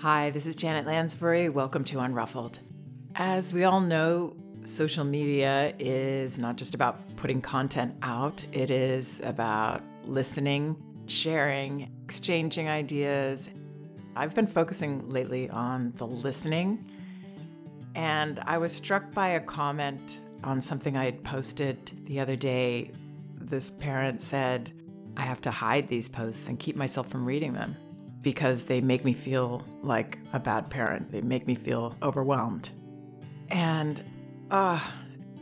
Hi, this is Janet Lansbury. Welcome to Unruffled. As we all know, social media is not just about putting content out, it is about listening, sharing, exchanging ideas. I've been focusing lately on the listening, and I was struck by a comment on something I had posted the other day. This parent said, I have to hide these posts and keep myself from reading them because they make me feel like a bad parent. They make me feel overwhelmed. And ah, uh,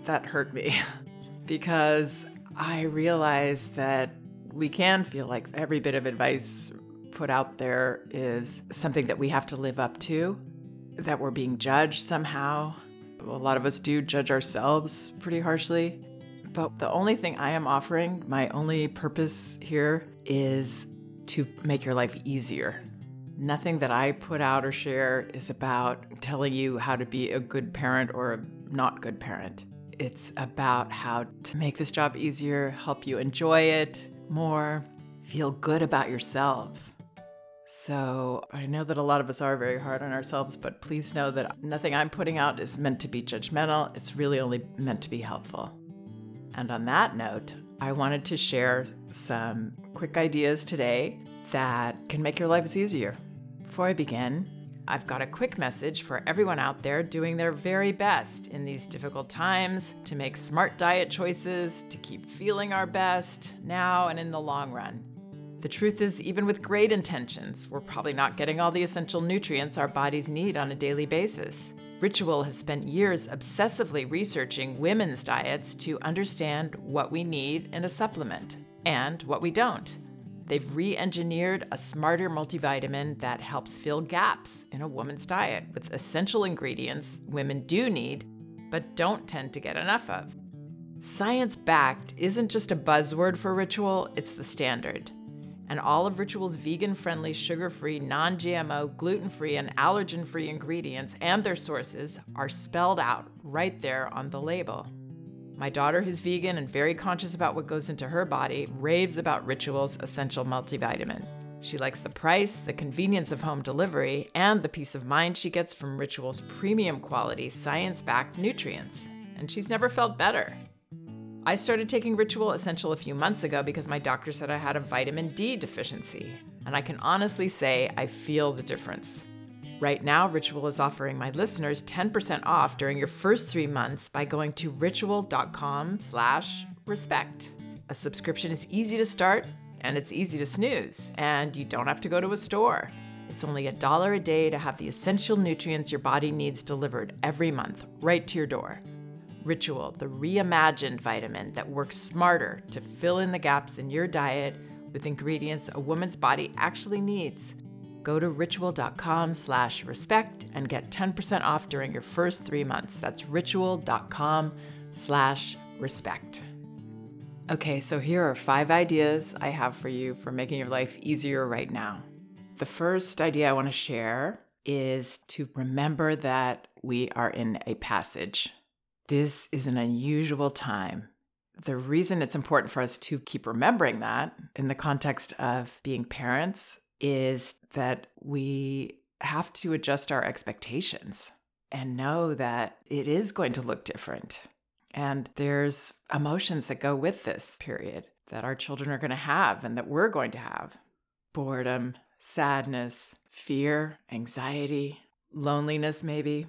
that hurt me because I realized that we can feel like every bit of advice put out there is something that we have to live up to, that we're being judged somehow. A lot of us do judge ourselves pretty harshly. But the only thing I am offering, my only purpose here is to make your life easier. Nothing that I put out or share is about telling you how to be a good parent or a not good parent. It's about how to make this job easier, help you enjoy it more, feel good about yourselves. So, I know that a lot of us are very hard on ourselves, but please know that nothing I'm putting out is meant to be judgmental. It's really only meant to be helpful. And on that note, I wanted to share some quick ideas today that can make your lives easier. Before I begin, I've got a quick message for everyone out there doing their very best in these difficult times to make smart diet choices, to keep feeling our best now and in the long run. The truth is, even with great intentions, we're probably not getting all the essential nutrients our bodies need on a daily basis. Ritual has spent years obsessively researching women's diets to understand what we need in a supplement and what we don't. They've re engineered a smarter multivitamin that helps fill gaps in a woman's diet with essential ingredients women do need, but don't tend to get enough of. Science backed isn't just a buzzword for Ritual, it's the standard and all of Ritual's vegan friendly, sugar free, non GMO, gluten free, and allergen free ingredients and their sources are spelled out right there on the label. My daughter, who's vegan and very conscious about what goes into her body, raves about Ritual's essential multivitamin. She likes the price, the convenience of home delivery, and the peace of mind she gets from Ritual's premium quality, science backed nutrients. And she's never felt better. I started taking Ritual Essential a few months ago because my doctor said I had a vitamin D deficiency, and I can honestly say I feel the difference. Right now, Ritual is offering my listeners 10% off during your first three months by going to ritual.com slash respect. A subscription is easy to start and it's easy to snooze, and you don't have to go to a store. It's only a dollar a day to have the essential nutrients your body needs delivered every month right to your door. Ritual, the reimagined vitamin that works smarter to fill in the gaps in your diet with ingredients a woman's body actually needs. Go to ritual.com slash respect and get 10% off during your first three months. That's ritual.com slash respect. Okay, so here are five ideas I have for you for making your life easier right now. The first idea I want to share is to remember that we are in a passage. This is an unusual time. The reason it's important for us to keep remembering that in the context of being parents is that we have to adjust our expectations and know that it is going to look different. And there's emotions that go with this period that our children are going to have and that we're going to have boredom, sadness, fear, anxiety, loneliness, maybe.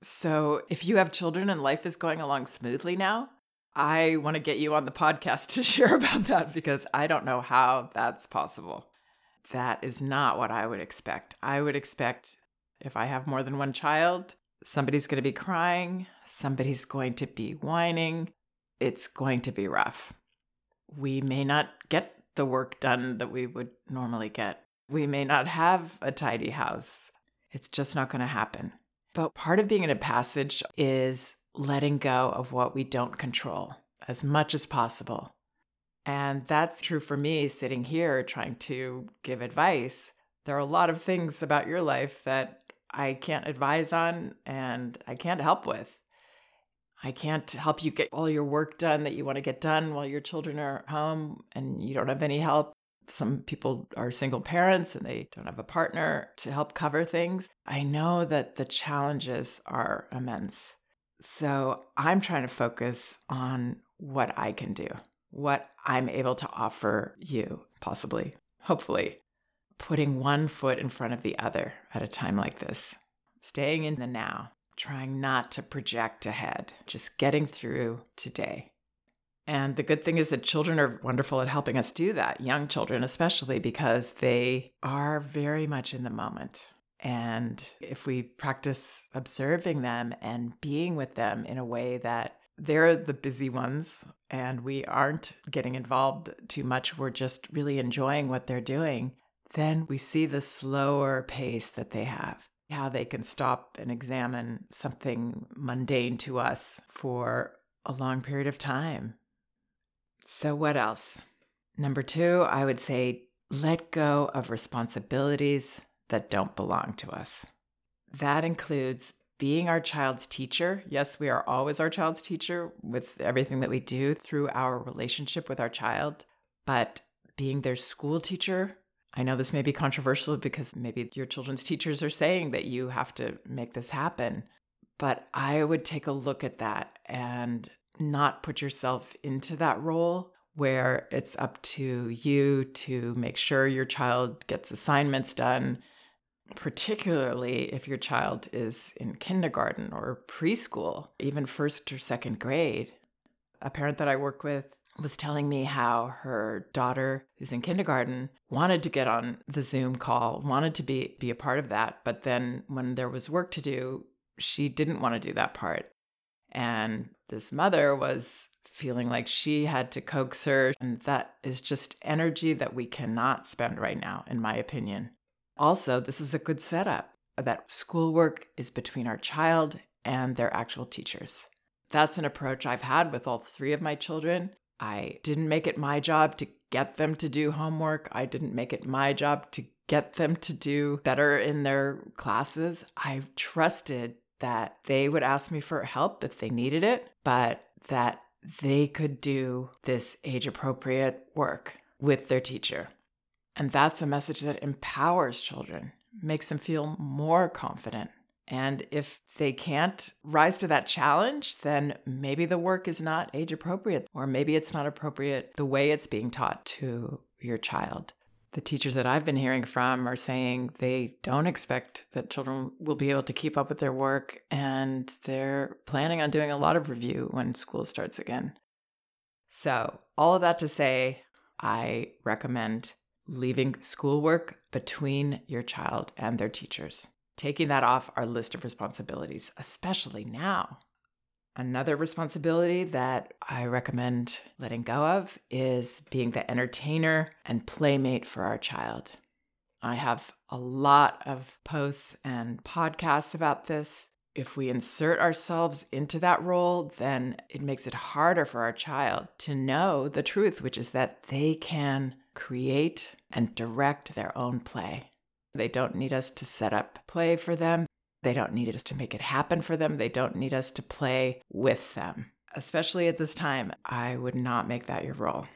So, if you have children and life is going along smoothly now, I want to get you on the podcast to share about that because I don't know how that's possible. That is not what I would expect. I would expect if I have more than one child, somebody's going to be crying, somebody's going to be whining, it's going to be rough. We may not get the work done that we would normally get. We may not have a tidy house. It's just not going to happen. But part of being in a passage is letting go of what we don't control as much as possible. And that's true for me sitting here trying to give advice. There are a lot of things about your life that I can't advise on and I can't help with. I can't help you get all your work done that you want to get done while your children are home and you don't have any help. Some people are single parents and they don't have a partner to help cover things. I know that the challenges are immense. So I'm trying to focus on what I can do, what I'm able to offer you, possibly, hopefully, putting one foot in front of the other at a time like this, staying in the now, trying not to project ahead, just getting through today. And the good thing is that children are wonderful at helping us do that, young children especially, because they are very much in the moment. And if we practice observing them and being with them in a way that they're the busy ones and we aren't getting involved too much, we're just really enjoying what they're doing, then we see the slower pace that they have, how they can stop and examine something mundane to us for a long period of time. So, what else? Number two, I would say let go of responsibilities that don't belong to us. That includes being our child's teacher. Yes, we are always our child's teacher with everything that we do through our relationship with our child, but being their school teacher. I know this may be controversial because maybe your children's teachers are saying that you have to make this happen, but I would take a look at that and not put yourself into that role where it's up to you to make sure your child gets assignments done particularly if your child is in kindergarten or preschool, even first or second grade. A parent that I work with was telling me how her daughter, who's in kindergarten, wanted to get on the Zoom call, wanted to be, be a part of that. But then when there was work to do, she didn't want to do that part. And this mother was feeling like she had to coax her. And that is just energy that we cannot spend right now, in my opinion. Also, this is a good setup that schoolwork is between our child and their actual teachers. That's an approach I've had with all three of my children. I didn't make it my job to get them to do homework. I didn't make it my job to get them to do better in their classes. I trusted that they would ask me for help if they needed it, but that they could do this age appropriate work with their teacher. And that's a message that empowers children, makes them feel more confident. And if they can't rise to that challenge, then maybe the work is not age appropriate, or maybe it's not appropriate the way it's being taught to your child. The teachers that I've been hearing from are saying they don't expect that children will be able to keep up with their work, and they're planning on doing a lot of review when school starts again. So, all of that to say, I recommend leaving schoolwork between your child and their teachers, taking that off our list of responsibilities, especially now. Another responsibility that I recommend letting go of is being the entertainer and playmate for our child. I have a lot of posts and podcasts about this. If we insert ourselves into that role, then it makes it harder for our child to know the truth, which is that they can create and direct their own play. They don't need us to set up play for them. They don't need us to make it happen for them. They don't need us to play with them. Especially at this time, I would not make that your role.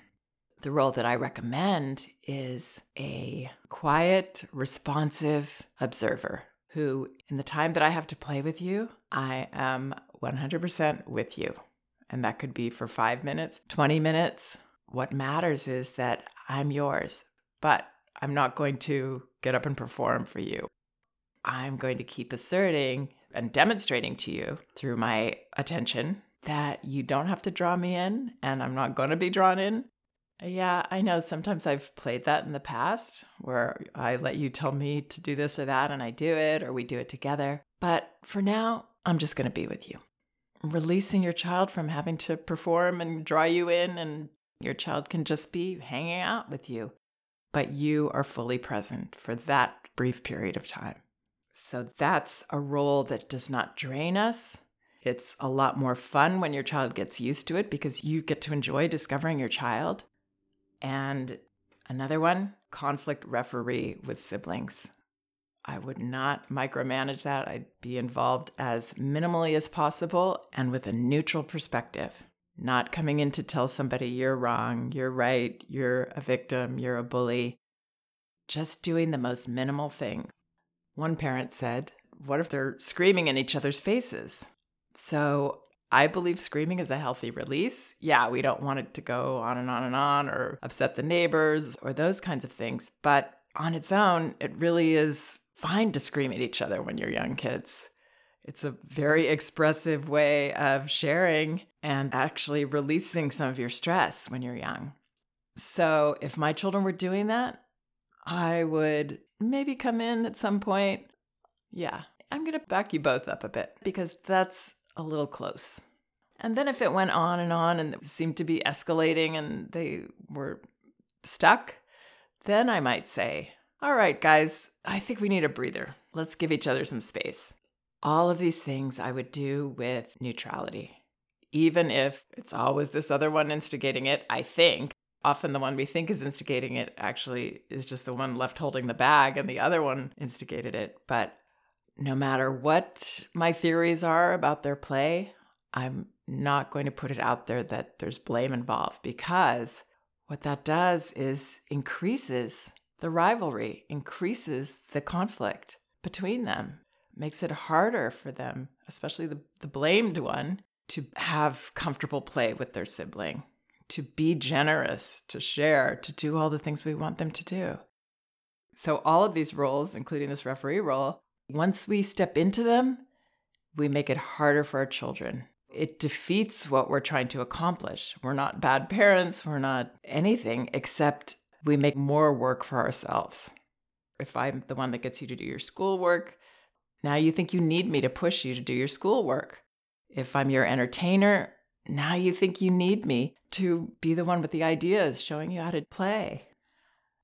The role that I recommend is a quiet, responsive observer who, in the time that I have to play with you, I am 100% with you. And that could be for five minutes, 20 minutes. What matters is that I'm yours, but I'm not going to get up and perform for you. I'm going to keep asserting and demonstrating to you through my attention that you don't have to draw me in and I'm not going to be drawn in. Yeah, I know sometimes I've played that in the past where I let you tell me to do this or that and I do it or we do it together. But for now, I'm just going to be with you. Releasing your child from having to perform and draw you in and your child can just be hanging out with you, but you are fully present for that brief period of time. So that's a role that does not drain us. It's a lot more fun when your child gets used to it because you get to enjoy discovering your child. And another one conflict referee with siblings. I would not micromanage that. I'd be involved as minimally as possible and with a neutral perspective. Not coming in to tell somebody you're wrong, you're right, you're a victim, you're a bully. Just doing the most minimal thing. One parent said, What if they're screaming in each other's faces? So I believe screaming is a healthy release. Yeah, we don't want it to go on and on and on or upset the neighbors or those kinds of things. But on its own, it really is fine to scream at each other when you're young kids. It's a very expressive way of sharing and actually releasing some of your stress when you're young. So, if my children were doing that, I would maybe come in at some point. Yeah, I'm going to back you both up a bit because that's a little close. And then if it went on and on and it seemed to be escalating and they were stuck, then I might say, all right, guys, I think we need a breather. Let's give each other some space. All of these things I would do with neutrality. Even if it's always this other one instigating it, I think. Often the one we think is instigating it actually is just the one left holding the bag and the other one instigated it. But no matter what my theories are about their play, I'm not going to put it out there that there's blame involved because what that does is increases the rivalry, increases the conflict between them, makes it harder for them, especially the, the blamed one, to have comfortable play with their sibling, to be generous, to share, to do all the things we want them to do. So, all of these roles, including this referee role, once we step into them, we make it harder for our children. It defeats what we're trying to accomplish. We're not bad parents, we're not anything except we make more work for ourselves. If I'm the one that gets you to do your schoolwork, now you think you need me to push you to do your schoolwork. If I'm your entertainer, now you think you need me to be the one with the ideas, showing you how to play.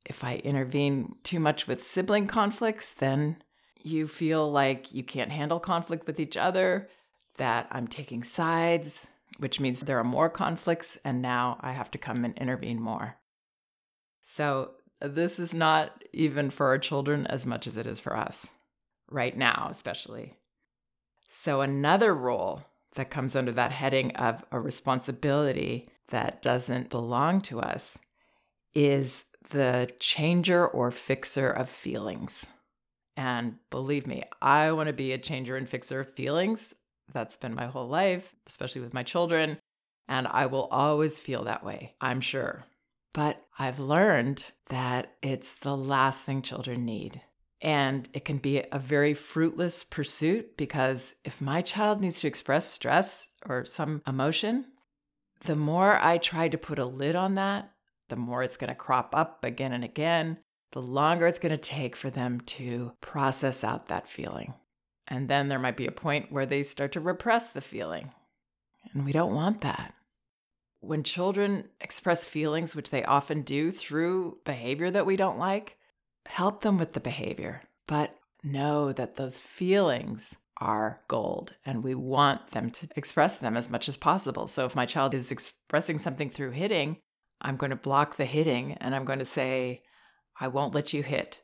If I intervene too much with sibling conflicts, then you feel like you can't handle conflict with each other, that I'm taking sides, which means there are more conflicts, and now I have to come and intervene more. So, this is not even for our children as much as it is for us, right now, especially. So, another role that comes under that heading of a responsibility that doesn't belong to us is the changer or fixer of feelings. And believe me, I want to be a changer and fixer of feelings. That's been my whole life, especially with my children. And I will always feel that way, I'm sure. But I've learned that it's the last thing children need. And it can be a very fruitless pursuit because if my child needs to express stress or some emotion, the more I try to put a lid on that, the more it's going to crop up again and again the longer it's going to take for them to process out that feeling. And then there might be a point where they start to repress the feeling. And we don't want that. When children express feelings, which they often do through behavior that we don't like, help them with the behavior, but know that those feelings are gold and we want them to express them as much as possible. So if my child is expressing something through hitting, I'm going to block the hitting and I'm going to say, I won't let you hit.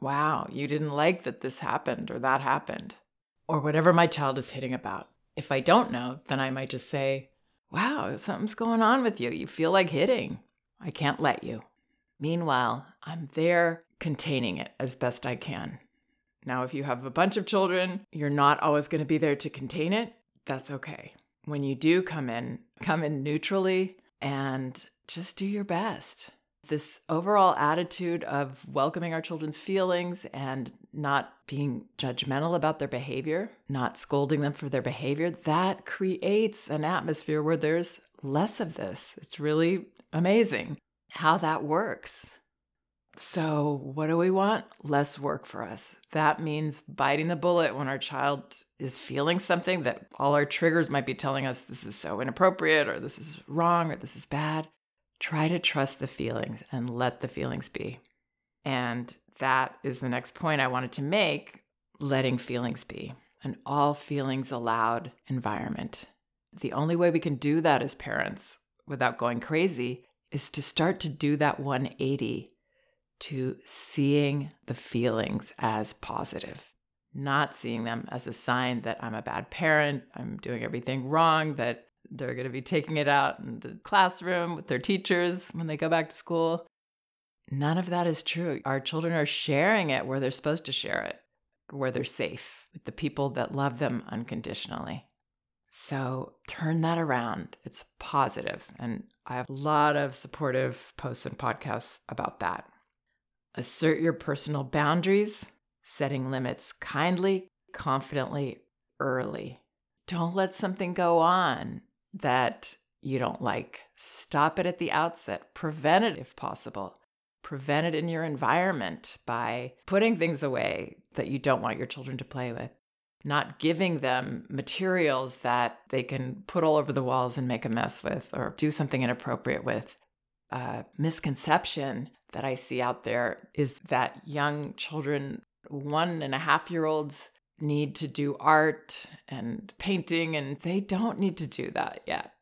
Wow, you didn't like that this happened or that happened, or whatever my child is hitting about. If I don't know, then I might just say, Wow, something's going on with you. You feel like hitting. I can't let you. Meanwhile, I'm there containing it as best I can. Now, if you have a bunch of children, you're not always going to be there to contain it. That's okay. When you do come in, come in neutrally and just do your best this overall attitude of welcoming our children's feelings and not being judgmental about their behavior, not scolding them for their behavior, that creates an atmosphere where there's less of this. It's really amazing how that works. So, what do we want? Less work for us. That means biting the bullet when our child is feeling something that all our triggers might be telling us this is so inappropriate or this is wrong or this is bad try to trust the feelings and let the feelings be. And that is the next point I wanted to make letting feelings be, an all feelings allowed environment. The only way we can do that as parents without going crazy is to start to do that 180 to seeing the feelings as positive, not seeing them as a sign that I'm a bad parent, I'm doing everything wrong, that They're going to be taking it out in the classroom with their teachers when they go back to school. None of that is true. Our children are sharing it where they're supposed to share it, where they're safe with the people that love them unconditionally. So turn that around. It's positive. And I have a lot of supportive posts and podcasts about that. Assert your personal boundaries, setting limits kindly, confidently, early. Don't let something go on that you don't like. Stop it at the outset. Prevent it if possible. Prevent it in your environment by putting things away that you don't want your children to play with, not giving them materials that they can put all over the walls and make a mess with or do something inappropriate with. A misconception that I see out there is that young children, one and a half year olds, need to do art and painting, and they don't need to do that yet.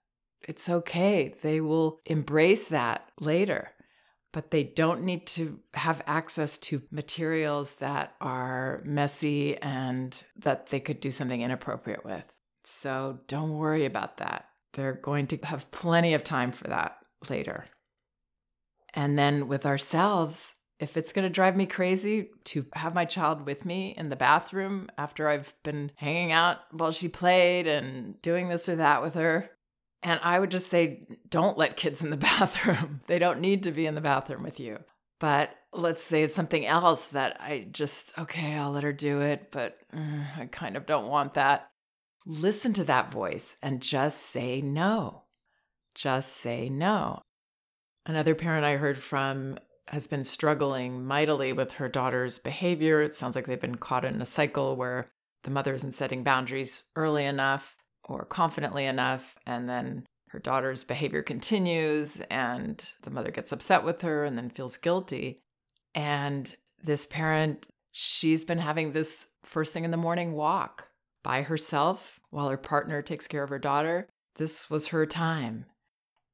It's okay. They will embrace that later, but they don't need to have access to materials that are messy and that they could do something inappropriate with. So don't worry about that. They're going to have plenty of time for that later. And then with ourselves, if it's going to drive me crazy to have my child with me in the bathroom after I've been hanging out while she played and doing this or that with her, and I would just say, don't let kids in the bathroom. they don't need to be in the bathroom with you. But let's say it's something else that I just, okay, I'll let her do it, but uh, I kind of don't want that. Listen to that voice and just say no. Just say no. Another parent I heard from has been struggling mightily with her daughter's behavior. It sounds like they've been caught in a cycle where the mother isn't setting boundaries early enough or confidently enough. And then her daughter's behavior continues, and the mother gets upset with her and then feels guilty. And this parent, she's been having this first thing in the morning walk by herself while her partner takes care of her daughter. This was her time.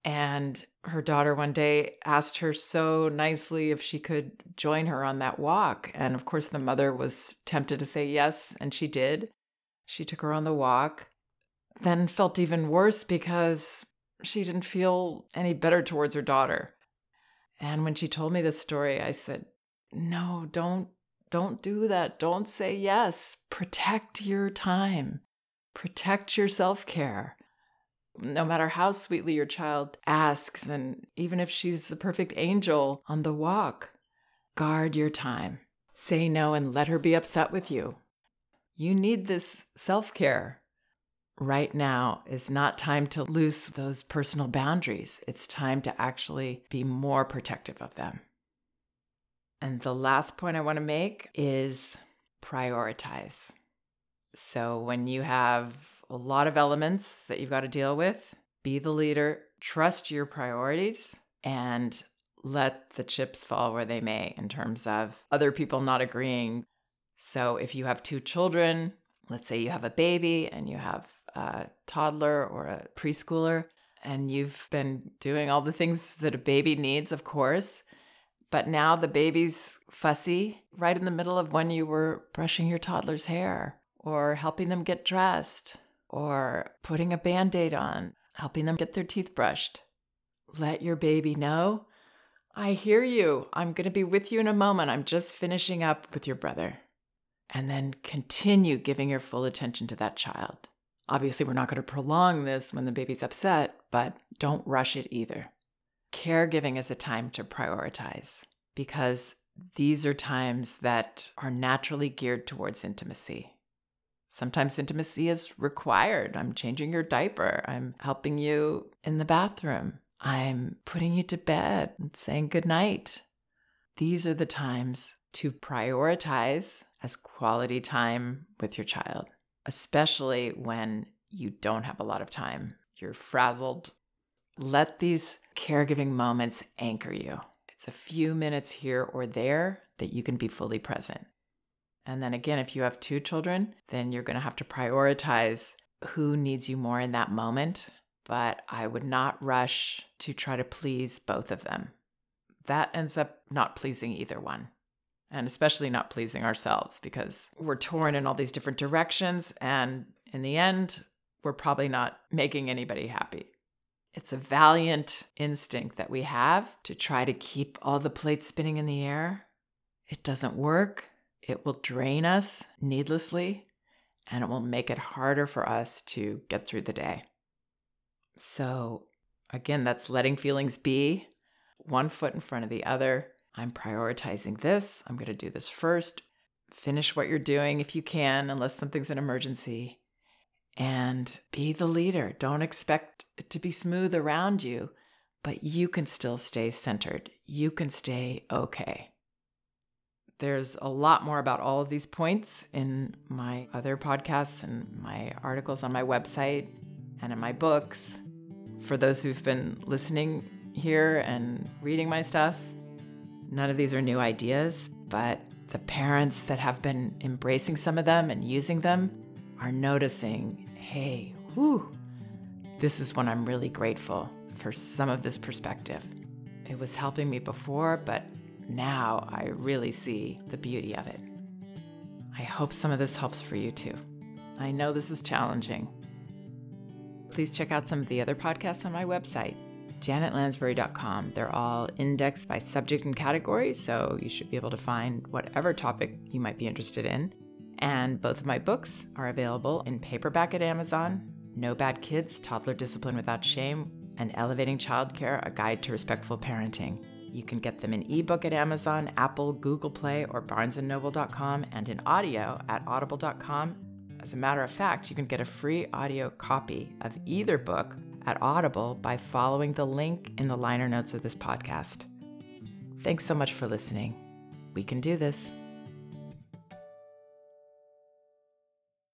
And her daughter one day asked her so nicely if she could join her on that walk. And of course, the mother was tempted to say yes, and she did. She took her on the walk, then felt even worse because she didn't feel any better towards her daughter. And when she told me this story, I said, No, don't. Don't do that. Don't say yes. Protect your time. Protect your self care no matter how sweetly your child asks, and even if she's a perfect angel on the walk, guard your time. Say no and let her be upset with you. You need this self care. Right now is not time to loose those personal boundaries. It's time to actually be more protective of them. And the last point I want to make is prioritize. So when you have a lot of elements that you've got to deal with. Be the leader, trust your priorities, and let the chips fall where they may in terms of other people not agreeing. So if you have two children, let's say you have a baby and you have a toddler or a preschooler, and you've been doing all the things that a baby needs, of course. But now the baby's fussy right in the middle of when you were brushing your toddler's hair or helping them get dressed or putting a band aid on, helping them get their teeth brushed. Let your baby know I hear you. I'm going to be with you in a moment. I'm just finishing up with your brother. And then continue giving your full attention to that child. Obviously, we're not going to prolong this when the baby's upset, but don't rush it either. Caregiving is a time to prioritize because these are times that are naturally geared towards intimacy. Sometimes intimacy is required. I'm changing your diaper. I'm helping you in the bathroom. I'm putting you to bed and saying goodnight. These are the times to prioritize as quality time with your child, especially when you don't have a lot of time. You're frazzled. Let these caregiving moments anchor you. It's a few minutes here or there that you can be fully present. And then again, if you have two children, then you're going to have to prioritize who needs you more in that moment. But I would not rush to try to please both of them. That ends up not pleasing either one. And especially not pleasing ourselves because we're torn in all these different directions. And in the end, we're probably not making anybody happy. It's a valiant instinct that we have to try to keep all the plates spinning in the air. It doesn't work. It will drain us needlessly, and it will make it harder for us to get through the day. So, again, that's letting feelings be one foot in front of the other. I'm prioritizing this. I'm going to do this first. Finish what you're doing if you can, unless something's an emergency. And be the leader. Don't expect it to be smooth around you, but you can still stay centered. You can stay okay. There's a lot more about all of these points in my other podcasts and my articles on my website and in my books. For those who've been listening here and reading my stuff, none of these are new ideas, but the parents that have been embracing some of them and using them are noticing hey, whew, this is when I'm really grateful for some of this perspective. It was helping me before, but now I really see the beauty of it. I hope some of this helps for you too. I know this is challenging. Please check out some of the other podcasts on my website, janetlansbury.com. They're all indexed by subject and category, so you should be able to find whatever topic you might be interested in. And both of my books are available in paperback at Amazon No Bad Kids Toddler Discipline Without Shame, and Elevating Childcare A Guide to Respectful Parenting. You can get them in ebook at Amazon, Apple, Google Play, or barnesandnoble.com, and in audio at audible.com. As a matter of fact, you can get a free audio copy of either book at Audible by following the link in the liner notes of this podcast. Thanks so much for listening. We can do this.